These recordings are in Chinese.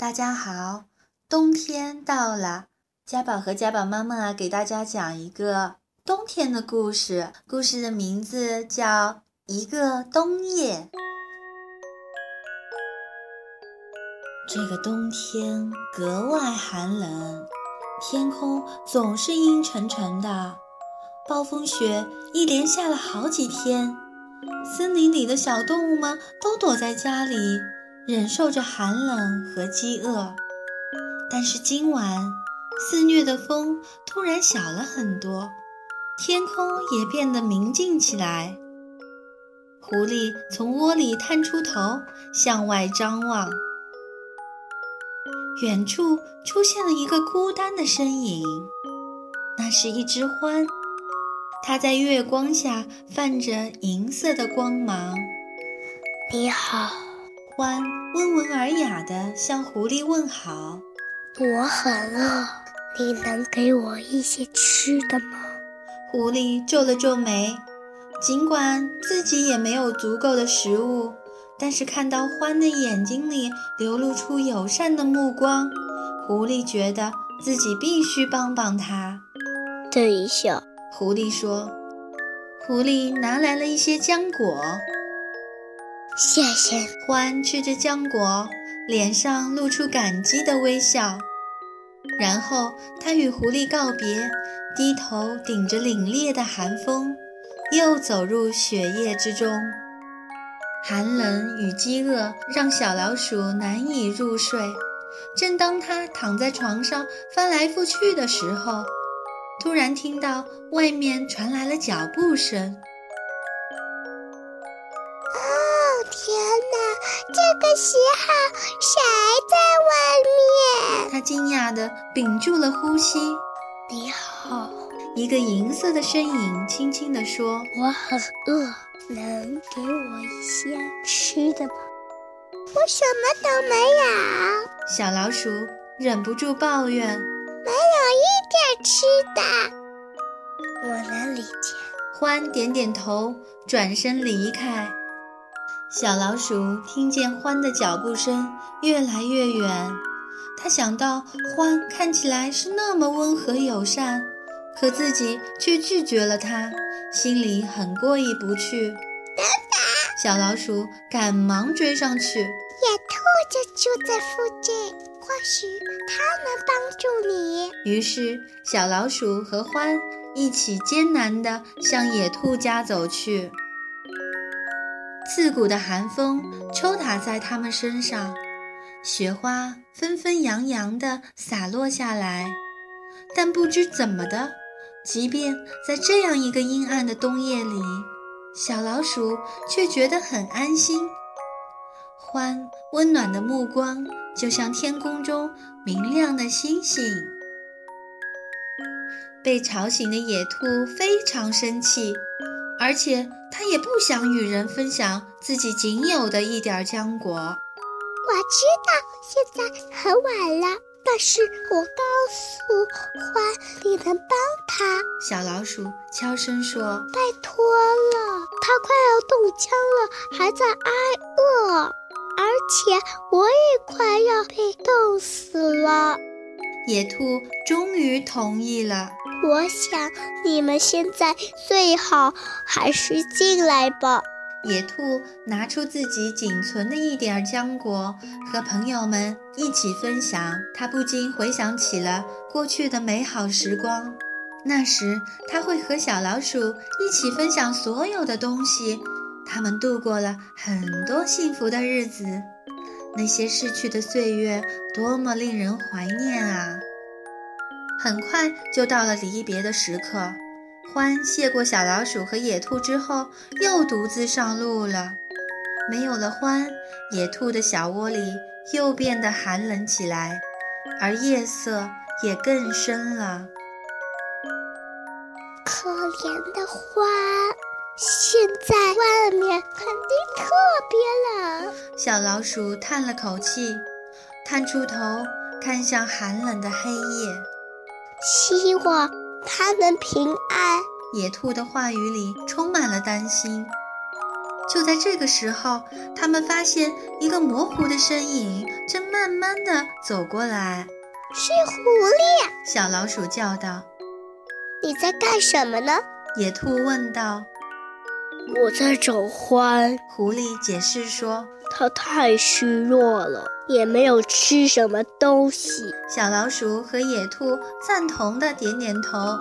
大家好，冬天到了，家宝和家宝妈妈，给大家讲一个冬天的故事。故事的名字叫《一个冬夜》。这个冬天格外寒冷，天空总是阴沉沉的，暴风雪一连下了好几天，森林里的小动物们都躲在家里。忍受着寒冷和饥饿，但是今晚肆虐的风突然小了很多，天空也变得明净起来。狐狸从窝里探出头，向外张望。远处出现了一个孤单的身影，那是一只獾，它在月光下泛着银色的光芒。你好。獾温文尔雅地向狐狸问好：“我很饿，你能给我一些吃的吗？”狐狸皱了皱眉，尽管自己也没有足够的食物，但是看到獾的眼睛里流露出友善的目光，狐狸觉得自己必须帮帮他。等一下，狐狸说：“狐狸拿来了一些浆果。”谢谢。獾吃着浆果，脸上露出感激的微笑。然后他与狐狸告别，低头顶着凛冽的寒风，又走入雪夜之中。寒冷与饥饿让小老鼠难以入睡。正当它躺在床上翻来覆去的时候，突然听到外面传来了脚步声。这个时候谁在外面？他惊讶的屏住了呼吸。你好，一个银色的身影轻轻地说：“我很饿，能给我一些吃的吗？”我什么都没有。小老鼠忍不住抱怨：“没有一点吃的。”我能理解。欢点点头，转身离开。小老鼠听见獾的脚步声越来越远，它想到獾看起来是那么温和友善，可自己却拒绝了它，心里很过意不去。小老鼠赶忙追上去，野兔就住在附近，或许它能帮助你。于是，小老鼠和獾一起艰难地向野兔家走去。刺骨的寒风抽打在他们身上，雪花纷纷扬扬地洒落下来。但不知怎么的，即便在这样一个阴暗的冬夜里，小老鼠却觉得很安心。欢温暖的目光就像天空中明亮的星星。被吵醒的野兔非常生气。而且他也不想与人分享自己仅有的一点浆果。我知道现在很晚了，但是我告诉獾，你能帮他。小老鼠悄声说：“拜托了，他快要冻僵了，还在挨饿，而且我也快要被冻死了。”野兔终于同意了。我想你们现在最好还是进来吧。野兔拿出自己仅存的一点浆果，和朋友们一起分享。他不禁回想起了过去的美好时光。那时，他会和小老鼠一起分享所有的东西，他们度过了很多幸福的日子。那些逝去的岁月，多么令人怀念啊！很快就到了离别的时刻，獾谢过小老鼠和野兔之后，又独自上路了。没有了獾，野兔的小窝里又变得寒冷起来，而夜色也更深了。可怜的獾，现在外面肯定特别冷。小老鼠叹了口气，探出头看向寒冷的黑夜。希望它能平安。野兔的话语里充满了担心。就在这个时候，他们发现一个模糊的身影正慢慢慢的走过来。是狐狸！小老鼠叫道。你在干什么呢？野兔问道。我在找獾。狐狸解释说。它太虚弱了，也没有吃什么东西。小老鼠和野兔赞同的点点头，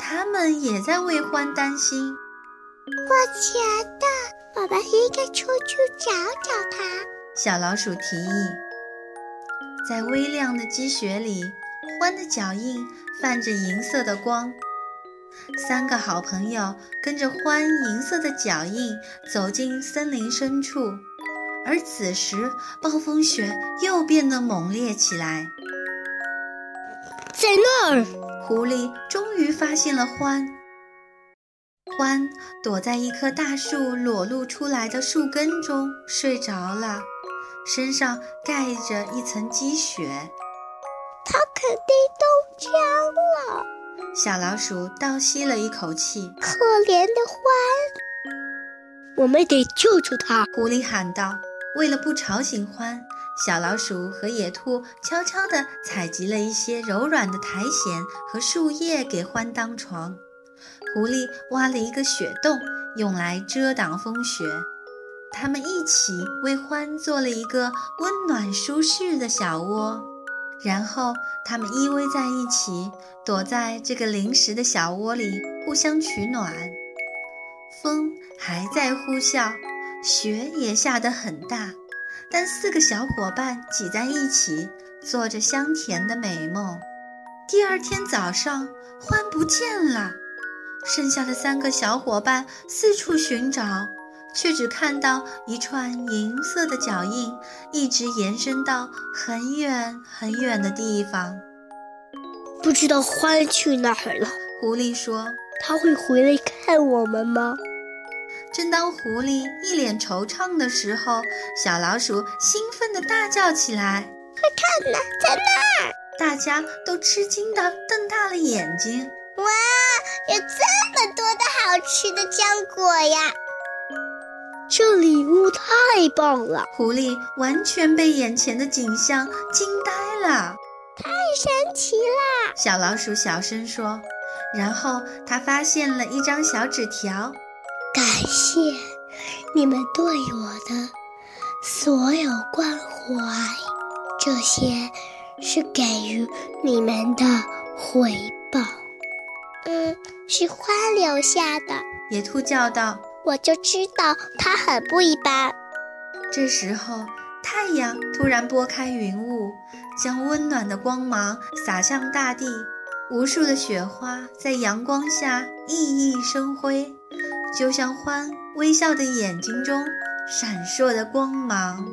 他们也在为獾担心。我觉得我们应该出去找找它。小老鼠提议。在微亮的积雪里，獾的脚印泛着银色的光。三个好朋友跟着欢银色的脚印走进森林深处，而此时暴风雪又变得猛烈起来。在那儿，狐狸终于发现了欢。欢躲在一棵大树裸露出来的树根中睡着了，身上盖着一层积雪。它肯定冻僵了。小老鼠倒吸了一口气，可怜的獾，我们得救救它！狐狸喊道。为了不吵醒獾，小老鼠和野兔悄悄地采集了一些柔软的苔藓和树叶给獾当床。狐狸挖了一个雪洞，用来遮挡风雪。他们一起为獾做了一个温暖舒适的小窝。然后他们依偎在一起，躲在这个临时的小窝里，互相取暖。风还在呼啸，雪也下得很大，但四个小伙伴挤在一起，做着香甜的美梦。第二天早上，獾不见了，剩下的三个小伙伴四处寻找。却只看到一串银色的脚印，一直延伸到很远很远的地方。不知道獾去哪儿了。狐狸说：“他会回来看我们吗？”正当狐狸一脸惆怅的时候，小老鼠兴奋地大叫起来：“快看呐，在那儿！”大家都吃惊地瞪大了眼睛。哇，有这么多的好吃的浆果呀！这礼物太棒了！狐狸完全被眼前的景象惊呆了，太神奇啦！小老鼠小声说。然后他发现了一张小纸条：“感谢你们对我的所有关怀，这些是给予你们的回报。”嗯，是花留下的。野兔叫道。我就知道它很不一般。这时候，太阳突然拨开云雾，将温暖的光芒洒向大地。无数的雪花在阳光下熠熠生辉，就像欢微笑的眼睛中闪烁的光芒。